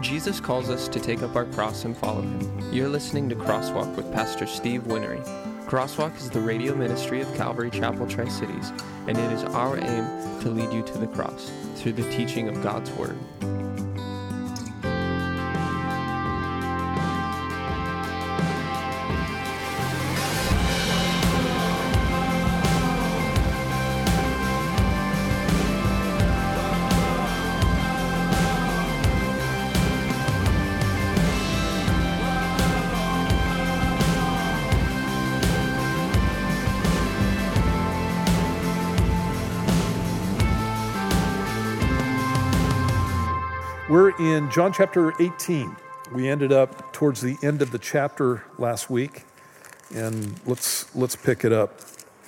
Jesus calls us to take up our cross and follow him. You're listening to Crosswalk with Pastor Steve Winery. Crosswalk is the radio ministry of Calvary Chapel Tri Cities, and it is our aim to lead you to the cross through the teaching of God's Word. John chapter 18. We ended up towards the end of the chapter last week, and let's let's pick it up.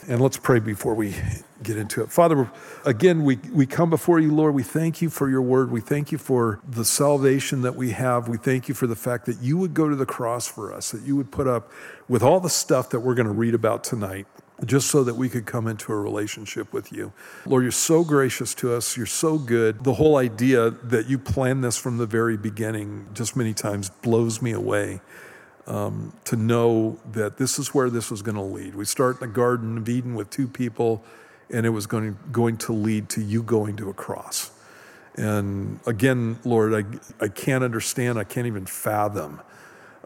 And let's pray before we get into it. Father, again, we, we come before you, Lord. We thank you for your word. We thank you for the salvation that we have. We thank you for the fact that you would go to the cross for us, that you would put up with all the stuff that we're going to read about tonight just so that we could come into a relationship with you. Lord, you're so gracious to us. You're so good. The whole idea that you planned this from the very beginning just many times blows me away. Um, to know that this is where this was going to lead. We start in the Garden of Eden with two people, and it was going, going to lead to you going to a cross. And again, Lord, I, I can't understand, I can't even fathom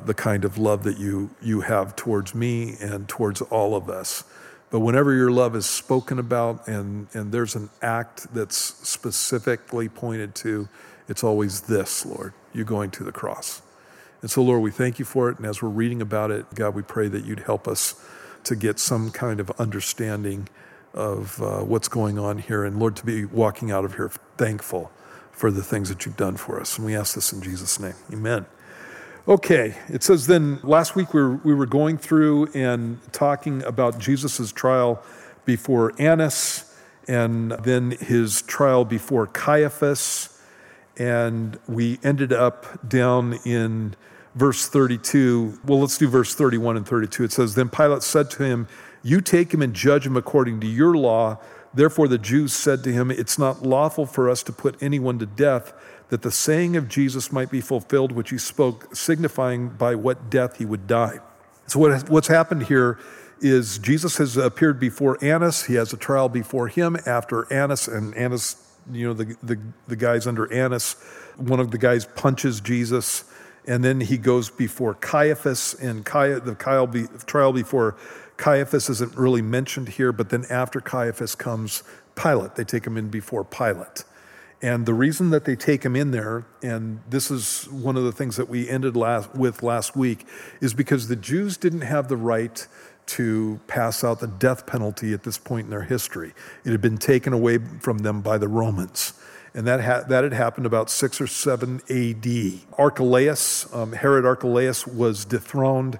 the kind of love that you, you have towards me and towards all of us. But whenever your love is spoken about and, and there's an act that's specifically pointed to, it's always this, Lord, you going to the cross. And so, Lord, we thank you for it. And as we're reading about it, God, we pray that you'd help us to get some kind of understanding of uh, what's going on here. And Lord, to be walking out of here thankful for the things that you've done for us. And we ask this in Jesus' name. Amen. Okay, it says then last week we were, we were going through and talking about Jesus' trial before Annas and then his trial before Caiaphas. And we ended up down in verse 32. Well, let's do verse 31 and 32. It says, Then Pilate said to him, You take him and judge him according to your law. Therefore the Jews said to him, It's not lawful for us to put anyone to death that the saying of Jesus might be fulfilled, which he spoke, signifying by what death he would die. So, what, what's happened here is Jesus has appeared before Annas. He has a trial before him after Annas, and Annas, you know, the, the, the guys under Annas, one of the guys punches Jesus, and then he goes before Caiaphas, and the trial before Caiaphas isn't really mentioned here, but then after Caiaphas comes Pilate. They take him in before Pilate. And the reason that they take him in there, and this is one of the things that we ended last, with last week, is because the Jews didn't have the right to pass out the death penalty at this point in their history. It had been taken away from them by the Romans. And that, ha- that had happened about 6 or 7 AD. Archelaus, um, Herod Archelaus, was dethroned,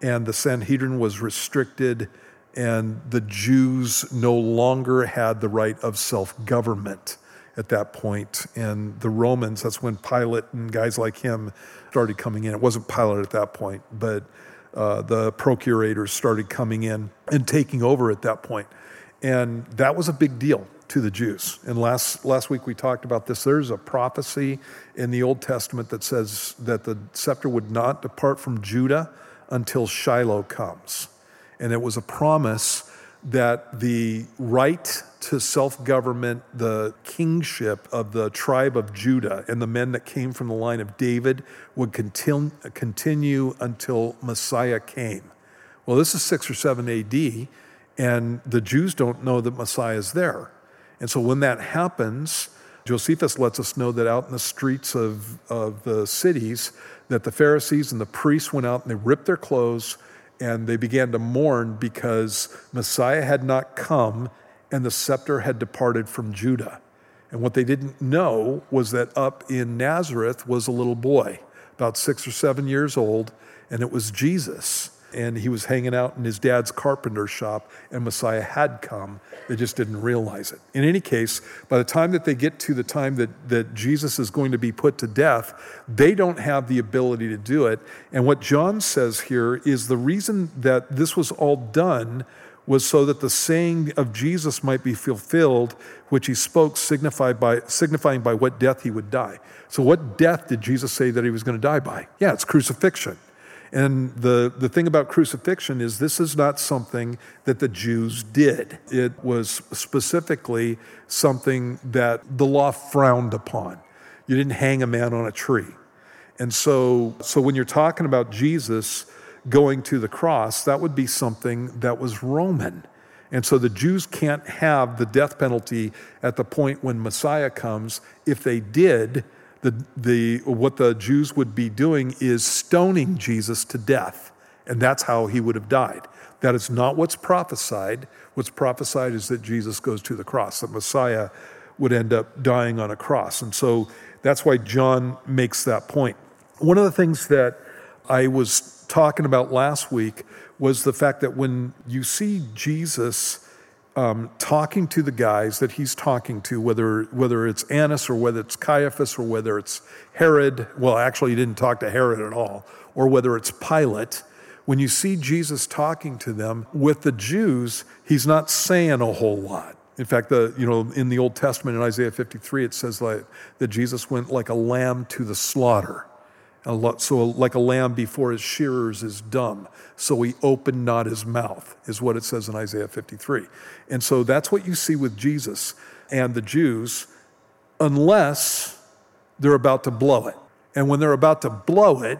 and the Sanhedrin was restricted, and the Jews no longer had the right of self government at that point. And the Romans, that's when Pilate and guys like him started coming in. It wasn't Pilate at that point, but uh, the procurators started coming in and taking over at that point. And that was a big deal to the Jews. And last, last week we talked about this. There's a prophecy in the Old Testament that says that the scepter would not depart from Judah until Shiloh comes. And it was a promise that the right to self government, the kingship of the tribe of Judah and the men that came from the line of David would continue, continue until Messiah came. Well, this is 6 or 7 AD, and the Jews don't know that Messiah is there. And so when that happens, Josephus lets us know that out in the streets of, of the cities, that the Pharisees and the priests went out and they ripped their clothes and they began to mourn because Messiah had not come and the scepter had departed from Judah. And what they didn't know was that up in Nazareth was a little boy, about six or seven years old, and it was Jesus and he was hanging out in his dad's carpenter shop, and Messiah had come. They just didn't realize it. In any case, by the time that they get to the time that, that Jesus is going to be put to death, they don't have the ability to do it. And what John says here is the reason that this was all done was so that the saying of Jesus might be fulfilled, which he spoke, signified by, signifying by what death he would die. So, what death did Jesus say that he was going to die by? Yeah, it's crucifixion. And the, the thing about crucifixion is this is not something that the Jews did. It was specifically something that the law frowned upon. You didn't hang a man on a tree. And so, so when you're talking about Jesus going to the cross, that would be something that was Roman. And so the Jews can't have the death penalty at the point when Messiah comes. If they did, the, the, what the Jews would be doing is stoning Jesus to death. And that's how he would have died. That is not what's prophesied. What's prophesied is that Jesus goes to the cross, that Messiah would end up dying on a cross. And so that's why John makes that point. One of the things that I was talking about last week was the fact that when you see Jesus um, talking to the guys that he's talking to, whether, whether it's Annas or whether it's Caiaphas or whether it's Herod, well, actually, he didn't talk to Herod at all, or whether it's Pilate, when you see Jesus talking to them with the Jews, he's not saying a whole lot. In fact, the, you know, in the Old Testament in Isaiah 53, it says like, that Jesus went like a lamb to the slaughter. So, like a lamb before his shearers is dumb, so he opened not his mouth, is what it says in Isaiah 53. And so that's what you see with Jesus and the Jews, unless they're about to blow it. And when they're about to blow it,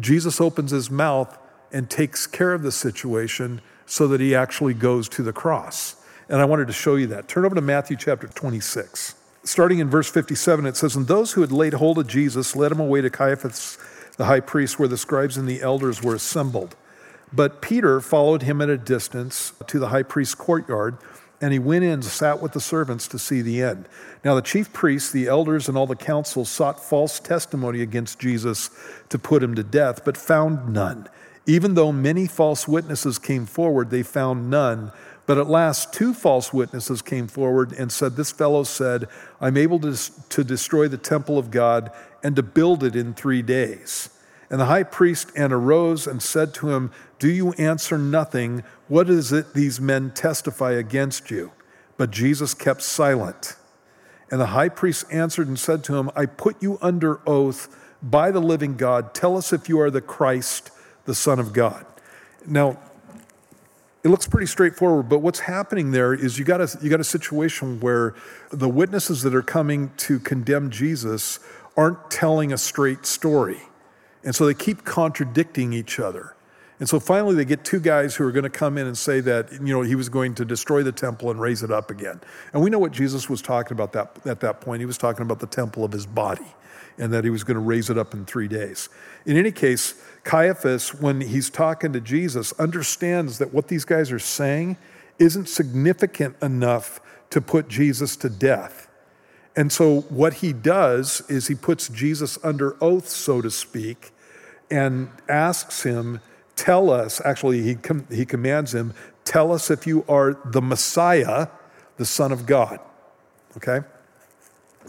Jesus opens his mouth and takes care of the situation so that he actually goes to the cross. And I wanted to show you that. Turn over to Matthew chapter 26 starting in verse 57, it says, And those who had laid hold of Jesus led him away to Caiaphas, the high priest, where the scribes and the elders were assembled. But Peter followed him at a distance to the high priest's courtyard, and he went in and sat with the servants to see the end. Now, the chief priests, the elders, and all the council sought false testimony against Jesus to put him to death, but found none. Even though many false witnesses came forward, they found none but at last, two false witnesses came forward and said, This fellow said, I'm able to, to destroy the temple of God and to build it in three days. And the high priest Anna arose and said to him, Do you answer nothing? What is it these men testify against you? But Jesus kept silent. And the high priest answered and said to him, I put you under oath by the living God. Tell us if you are the Christ, the Son of God. Now, it looks pretty straightforward, but what's happening there is you got a, you got a situation where the witnesses that are coming to condemn Jesus aren't telling a straight story. And so they keep contradicting each other. And so finally they get two guys who are going to come in and say that, you know, he was going to destroy the temple and raise it up again. And we know what Jesus was talking about that, at that point. He was talking about the temple of his body and that he was going to raise it up in three days. In any case, Caiaphas, when he's talking to Jesus, understands that what these guys are saying isn't significant enough to put Jesus to death. And so, what he does is he puts Jesus under oath, so to speak, and asks him, Tell us, actually, he, com- he commands him, Tell us if you are the Messiah, the Son of God. Okay?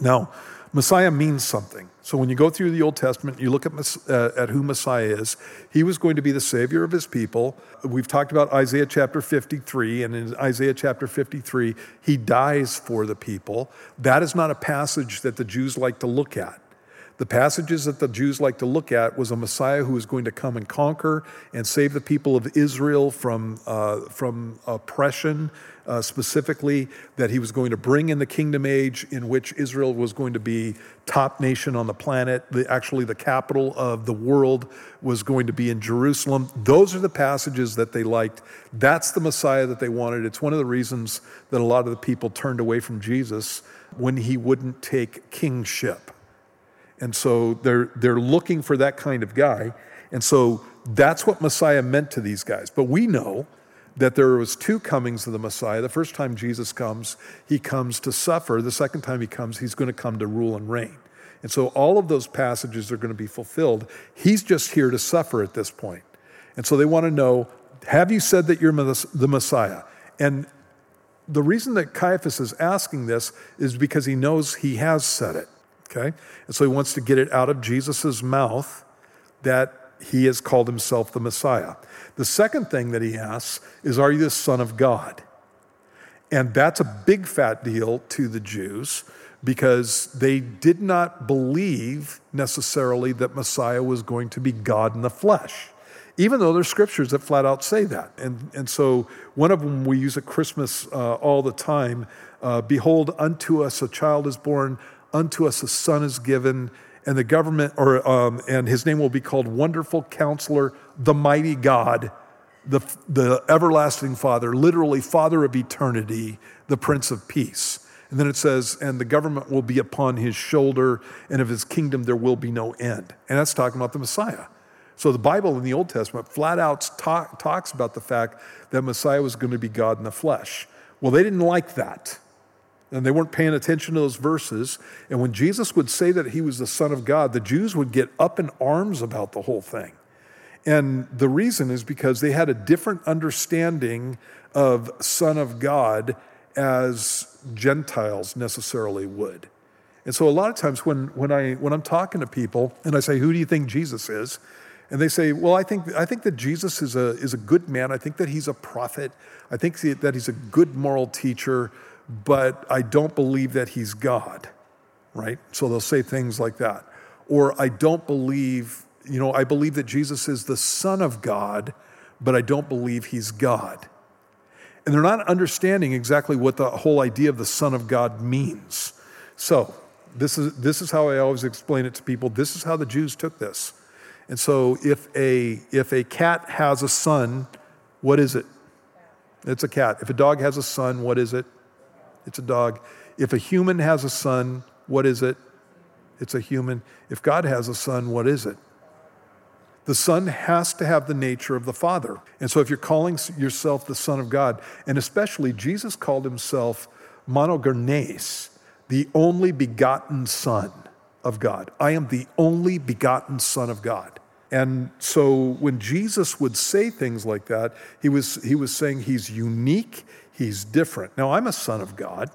Now, Messiah means something. So when you go through the Old Testament, you look at, uh, at who Messiah is. He was going to be the Savior of his people. We've talked about Isaiah chapter 53, and in Isaiah chapter 53, he dies for the people. That is not a passage that the Jews like to look at. The passages that the Jews like to look at was a Messiah who was going to come and conquer and save the people of Israel from, uh, from oppression, uh, specifically, that he was going to bring in the kingdom age in which Israel was going to be top nation on the planet. The, actually, the capital of the world was going to be in Jerusalem. Those are the passages that they liked. That's the Messiah that they wanted. It's one of the reasons that a lot of the people turned away from Jesus when he wouldn't take kingship. And so they're, they're looking for that kind of guy. And so that's what Messiah meant to these guys. But we know that there was two comings of the Messiah. The first time Jesus comes, he comes to suffer. The second time he comes, he's going to come to rule and reign. And so all of those passages are going to be fulfilled. He's just here to suffer at this point. And so they want to know, have you said that you're the Messiah? And the reason that Caiaphas is asking this is because he knows he has said it. Okay? And so he wants to get it out of Jesus' mouth that he has called himself the Messiah. The second thing that he asks is, Are you the Son of God? And that's a big fat deal to the Jews because they did not believe necessarily that Messiah was going to be God in the flesh, even though there's scriptures that flat out say that. And, and so one of them we use at Christmas uh, all the time uh, Behold, unto us a child is born, unto us a son is given, and the government, or um, and his name will be called Wonderful Counselor, the Mighty God, the, the Everlasting Father, literally Father of eternity, the Prince of Peace. And then it says, and the government will be upon his shoulder, and of his kingdom there will be no end. And that's talking about the Messiah. So the Bible in the Old Testament flat out talk, talks about the fact that Messiah was going to be God in the flesh. Well, they didn't like that. And they weren't paying attention to those verses. And when Jesus would say that he was the Son of God, the Jews would get up in arms about the whole thing. And the reason is because they had a different understanding of Son of God as Gentiles necessarily would. And so a lot of times when, when, I, when I'm talking to people and I say, Who do you think Jesus is? And they say, Well, I think, I think that Jesus is a, is a good man. I think that he's a prophet. I think that he's a good moral teacher, but I don't believe that he's God, right? So they'll say things like that. Or I don't believe, you know, I believe that Jesus is the Son of God, but I don't believe he's God. And they're not understanding exactly what the whole idea of the Son of God means. So, this is, this is how I always explain it to people. This is how the Jews took this. And so, if a, if a cat has a son, what is it? It's a cat. If a dog has a son, what is it? It's a dog. If a human has a son, what is it? It's a human. If God has a son, what is it? The Son has to have the nature of the Father. And so if you're calling yourself the Son of God, and especially Jesus called himself monogenes, the only begotten Son of God. I am the only begotten Son of God. And so when Jesus would say things like that, he was, he was saying he's unique, he's different. Now, I'm a son of God.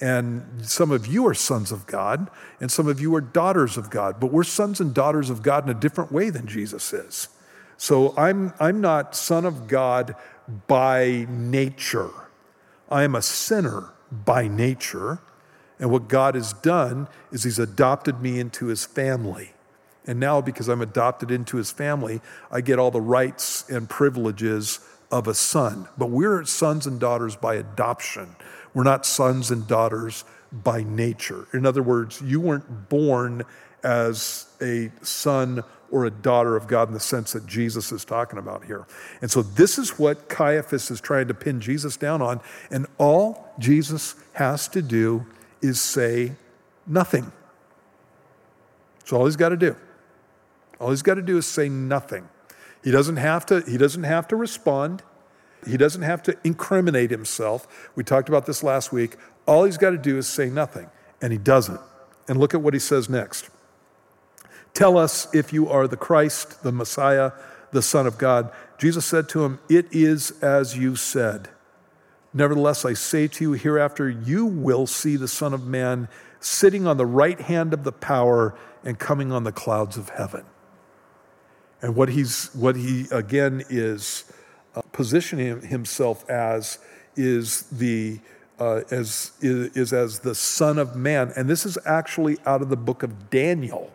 And some of you are sons of God, and some of you are daughters of God, but we're sons and daughters of God in a different way than Jesus is. So I'm, I'm not son of God by nature. I am a sinner by nature. And what God has done is He's adopted me into His family. And now, because I'm adopted into His family, I get all the rights and privileges of a son. But we're sons and daughters by adoption. We're not sons and daughters by nature. In other words, you weren't born as a son or a daughter of God in the sense that Jesus is talking about here. And so this is what Caiaphas is trying to pin Jesus down on. And all Jesus has to do is say nothing. That's all he's got to do. All he's got to do is say nothing. He doesn't have to, he doesn't have to respond. He doesn't have to incriminate himself. We talked about this last week. All he's got to do is say nothing, and he doesn't. And look at what he says next. Tell us if you are the Christ, the Messiah, the Son of God. Jesus said to him, It is as you said. Nevertheless, I say to you, hereafter you will see the Son of Man sitting on the right hand of the power and coming on the clouds of heaven. And what he's what he again is uh, positioning himself as is the uh, as is, is as the Son of Man, and this is actually out of the book of Daniel.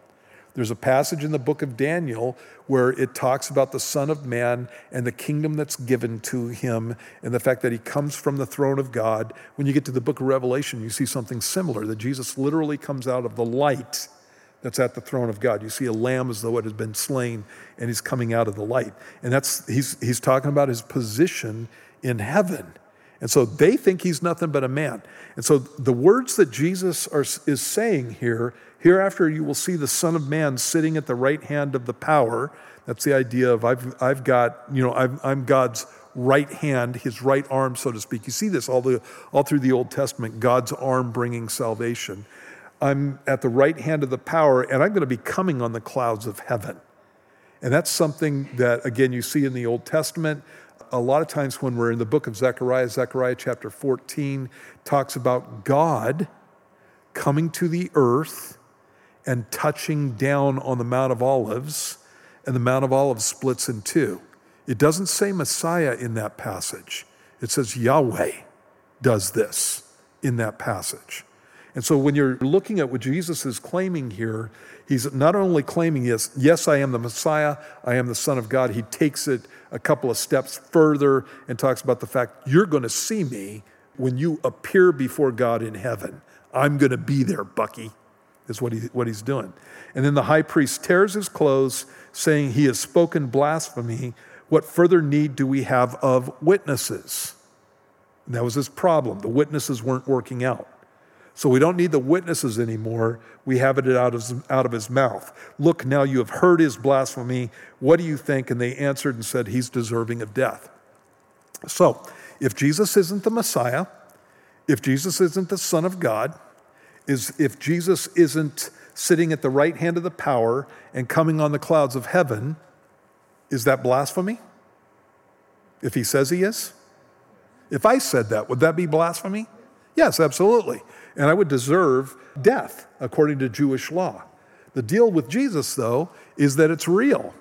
There's a passage in the book of Daniel where it talks about the Son of Man and the kingdom that's given to him and the fact that he comes from the throne of God. When you get to the book of Revelation, you see something similar that Jesus literally comes out of the light that's at the throne of God. You see a lamb as though it had been slain, and he's coming out of the light. And that's he's he's talking about his position in heaven. And so they think he's nothing but a man. And so the words that Jesus are, is saying here, hereafter you will see the Son of Man sitting at the right hand of the power. That's the idea of I've, I've got, you know, I'm, I'm God's right hand, his right arm, so to speak. You see this all, the, all through the Old Testament, God's arm bringing salvation. I'm at the right hand of the power, and I'm going to be coming on the clouds of heaven. And that's something that, again, you see in the Old Testament. A lot of times when we're in the book of Zechariah, Zechariah chapter 14 talks about God coming to the earth and touching down on the Mount of Olives, and the Mount of Olives splits in two. It doesn't say Messiah in that passage, it says Yahweh does this in that passage. And so when you're looking at what Jesus is claiming here, he's not only claiming, yes, yes, I am the Messiah, I am the Son of God. He takes it a couple of steps further and talks about the fact you're going to see me when you appear before God in heaven. I'm going to be there, Bucky, is what, he, what he's doing. And then the high priest tears his clothes, saying, He has spoken blasphemy. What further need do we have of witnesses? And that was his problem. The witnesses weren't working out. So we don't need the witnesses anymore. We have it out of, out of his mouth. Look, now you have heard his blasphemy. What do you think? And they answered and said, He's deserving of death. So if Jesus isn't the Messiah, if Jesus isn't the Son of God, is if Jesus isn't sitting at the right hand of the power and coming on the clouds of heaven, is that blasphemy? If he says he is? If I said that, would that be blasphemy? Yes, absolutely. And I would deserve death according to Jewish law. The deal with Jesus, though, is that it's real.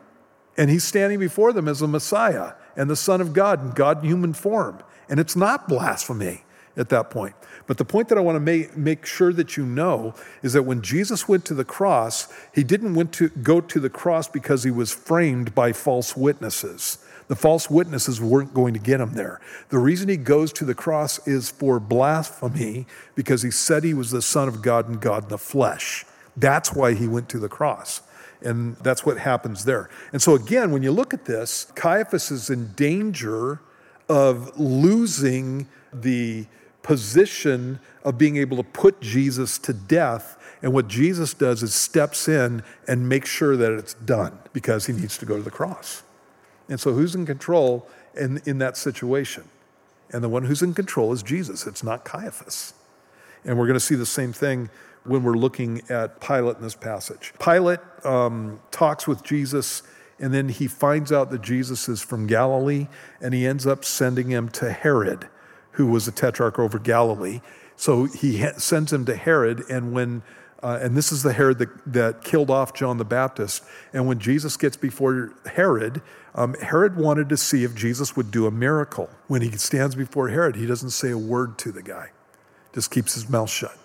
And he's standing before them as the Messiah and the Son of God in God in human form. And it's not blasphemy at that point. But the point that I want to make, make sure that you know is that when Jesus went to the cross, he didn't went to, go to the cross because he was framed by false witnesses. The false witnesses weren't going to get him there. The reason he goes to the cross is for blasphemy because he said he was the Son of God and God in the flesh. That's why he went to the cross. And that's what happens there. And so, again, when you look at this, Caiaphas is in danger of losing the position of being able to put Jesus to death. And what Jesus does is steps in and makes sure that it's done because he needs to go to the cross. And so, who's in control in, in that situation? And the one who's in control is Jesus, it's not Caiaphas. And we're going to see the same thing when we're looking at Pilate in this passage. Pilate um, talks with Jesus, and then he finds out that Jesus is from Galilee, and he ends up sending him to Herod, who was a tetrarch over Galilee. So he ha- sends him to Herod, and when uh, and this is the Herod that, that killed off John the Baptist. And when Jesus gets before Herod, um, Herod wanted to see if Jesus would do a miracle. When he stands before Herod, he doesn't say a word to the guy, just keeps his mouth shut.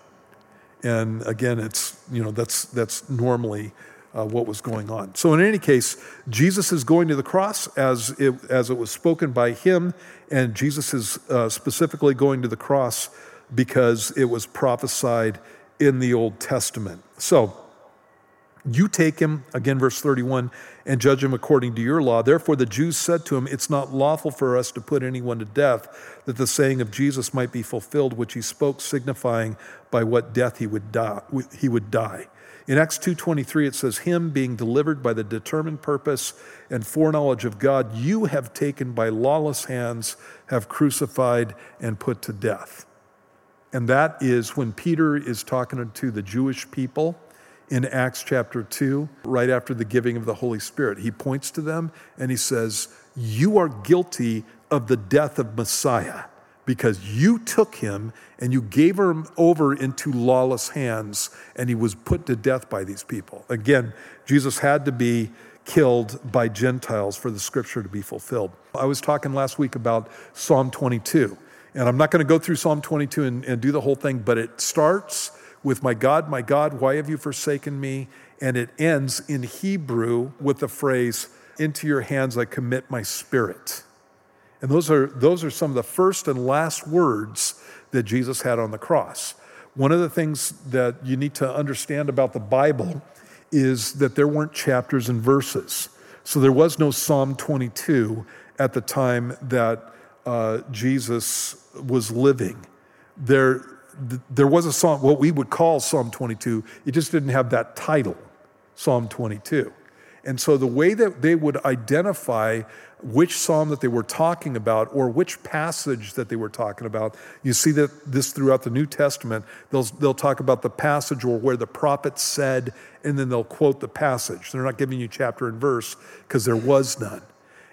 And again, it's, you know, that's, that's normally uh, what was going on. So, in any case, Jesus is going to the cross as it, as it was spoken by him, and Jesus is uh, specifically going to the cross because it was prophesied in the Old Testament. So, you take him, again, verse 31, and judge him according to your law. Therefore, the Jews said to him, It's not lawful for us to put anyone to death, that the saying of Jesus might be fulfilled, which he spoke, signifying by what death he would die. He would die. In Acts 2:23 it says him being delivered by the determined purpose and foreknowledge of God you have taken by lawless hands have crucified and put to death. And that is when Peter is talking to the Jewish people in Acts chapter 2, right after the giving of the Holy Spirit. He points to them and he says, You are guilty of the death of Messiah because you took him and you gave him over into lawless hands and he was put to death by these people. Again, Jesus had to be killed by Gentiles for the scripture to be fulfilled. I was talking last week about Psalm 22, and I'm not going to go through Psalm 22 and, and do the whole thing, but it starts with, My God, my God, why have you forsaken me? And it ends in Hebrew with the phrase, Into your hands I commit my spirit. And those are, those are some of the first and last words that Jesus had on the cross. One of the things that you need to understand about the Bible is that there weren't chapters and verses. So there was no Psalm 22 at the time that uh, Jesus was living. There, there was a psalm, what we would call Psalm 22, it just didn't have that title, Psalm 22. And so the way that they would identify which psalm that they were talking about or which passage that they were talking about, you see that this throughout the New Testament. They'll, they'll talk about the passage or where the prophet said, and then they'll quote the passage. They're not giving you chapter and verse because there was none.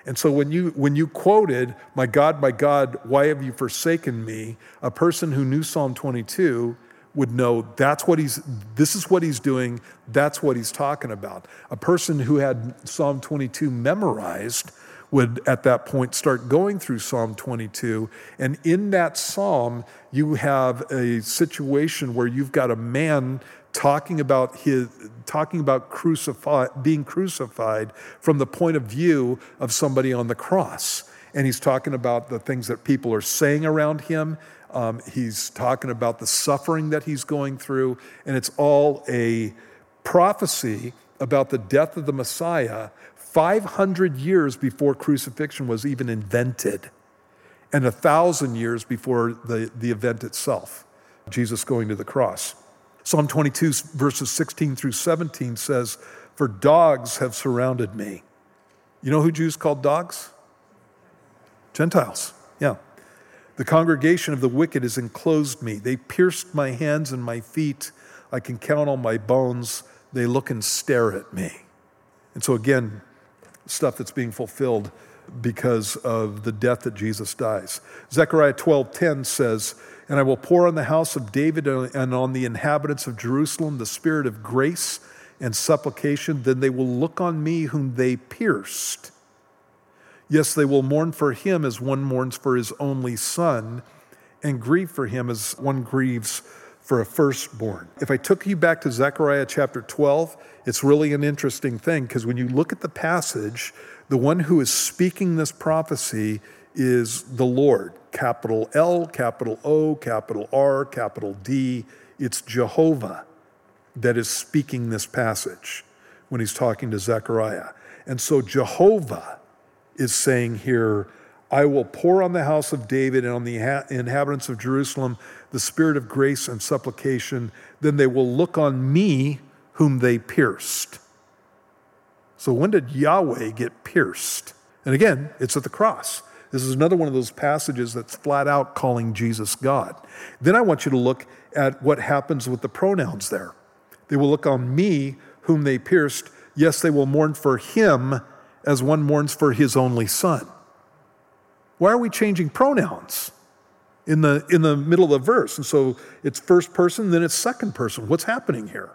And so when you when you quoted, "My God, my God, why have you forsaken me?" a person who knew Psalm 22 would know that's what he's this is what he's doing, that's what he's talking about. A person who had Psalm 22 memorized would at that point start going through Psalm 22. And in that psalm, you have a situation where you've got a man talking about his talking about crucify, being crucified from the point of view of somebody on the cross. And he's talking about the things that people are saying around him. Um, he's talking about the suffering that he's going through. And it's all a prophecy about the death of the messiah 500 years before crucifixion was even invented and a thousand years before the, the event itself jesus going to the cross Psalm 22, verses 16 through 17 says, For dogs have surrounded me. You know who Jews called dogs? Gentiles, yeah. The congregation of the wicked has enclosed me. They pierced my hands and my feet. I can count on my bones. They look and stare at me. And so, again, stuff that's being fulfilled because of the death that Jesus dies. Zechariah 12:10 says, and I will pour on the house of David and on the inhabitants of Jerusalem the spirit of grace and supplication. Then they will look on me whom they pierced. Yes, they will mourn for him as one mourns for his only son, and grieve for him as one grieves for a firstborn. If I took you back to Zechariah chapter 12, it's really an interesting thing because when you look at the passage, the one who is speaking this prophecy is the Lord capital L, capital O, capital R, capital D. It's Jehovah that is speaking this passage when he's talking to Zechariah. And so Jehovah is saying here, I will pour on the house of David and on the inhabitants of Jerusalem the spirit of grace and supplication. Then they will look on me whom they pierced. So when did Yahweh get pierced? And again, it's at the cross. This is another one of those passages that's flat out calling Jesus God. Then I want you to look at what happens with the pronouns there. They will look on me, whom they pierced. Yes, they will mourn for him as one mourns for his only son. Why are we changing pronouns in the, in the middle of the verse? And so it's first person, then it's second person. What's happening here?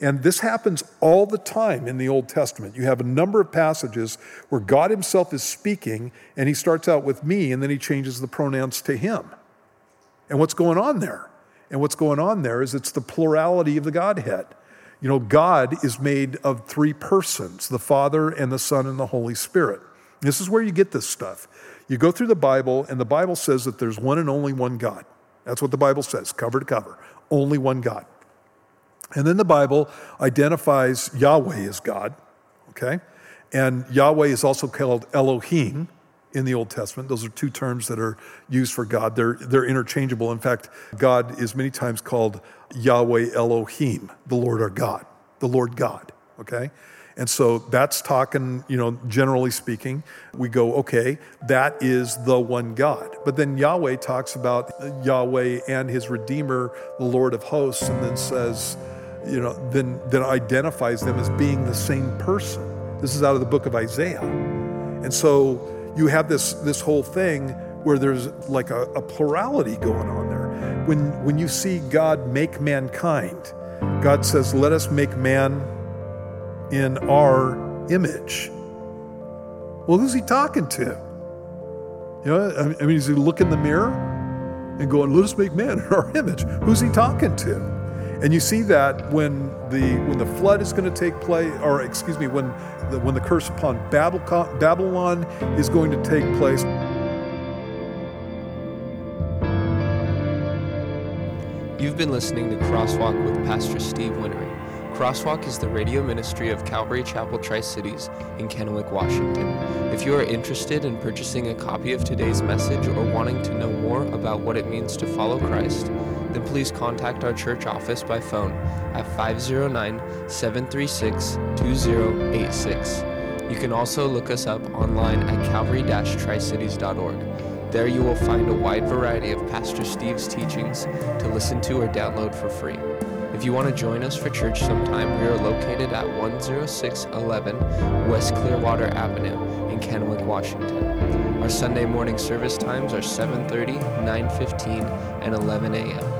And this happens all the time in the Old Testament. You have a number of passages where God Himself is speaking, and He starts out with me, and then He changes the pronouns to Him. And what's going on there? And what's going on there is it's the plurality of the Godhead. You know, God is made of three persons the Father, and the Son, and the Holy Spirit. This is where you get this stuff. You go through the Bible, and the Bible says that there's one and only one God. That's what the Bible says, cover to cover. Only one God. And then the Bible identifies Yahweh as God, okay? And Yahweh is also called Elohim in the Old Testament. Those are two terms that are used for God. They're, they're interchangeable. In fact, God is many times called Yahweh Elohim, the Lord our God, the Lord God, okay? And so that's talking, you know, generally speaking, we go, okay, that is the one God. But then Yahweh talks about Yahweh and his Redeemer, the Lord of hosts, and then says, you know, then, then identifies them as being the same person. This is out of the book of Isaiah. And so you have this, this whole thing where there's like a, a plurality going on there. When, when you see God make mankind, God says, Let us make man in our image. Well, who's he talking to? You know, I mean, is he looking in the mirror and going, Let us make man in our image? Who's he talking to? And you see that when the when the flood is going to take place, or excuse me, when the, when the curse upon Babylon is going to take place. You've been listening to Crosswalk with Pastor Steve Winnery. Crosswalk is the radio ministry of Calvary Chapel Tri Cities in Kennewick, Washington. If you are interested in purchasing a copy of today's message or wanting to know more about what it means to follow Christ, then please contact our church office by phone at 509 736 2086. You can also look us up online at calvary tricities.org. There you will find a wide variety of Pastor Steve's teachings to listen to or download for free. If you want to join us for church sometime, we are located at 10611 West Clearwater Avenue in Kennewick, Washington. Our Sunday morning service times are 7:30, 9:15, and 11 a.m.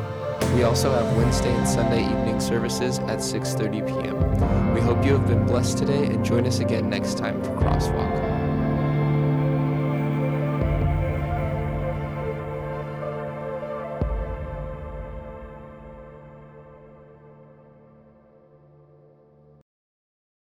We also have Wednesday and Sunday evening services at 6:30 p.m. We hope you have been blessed today and join us again next time for Crosswalk.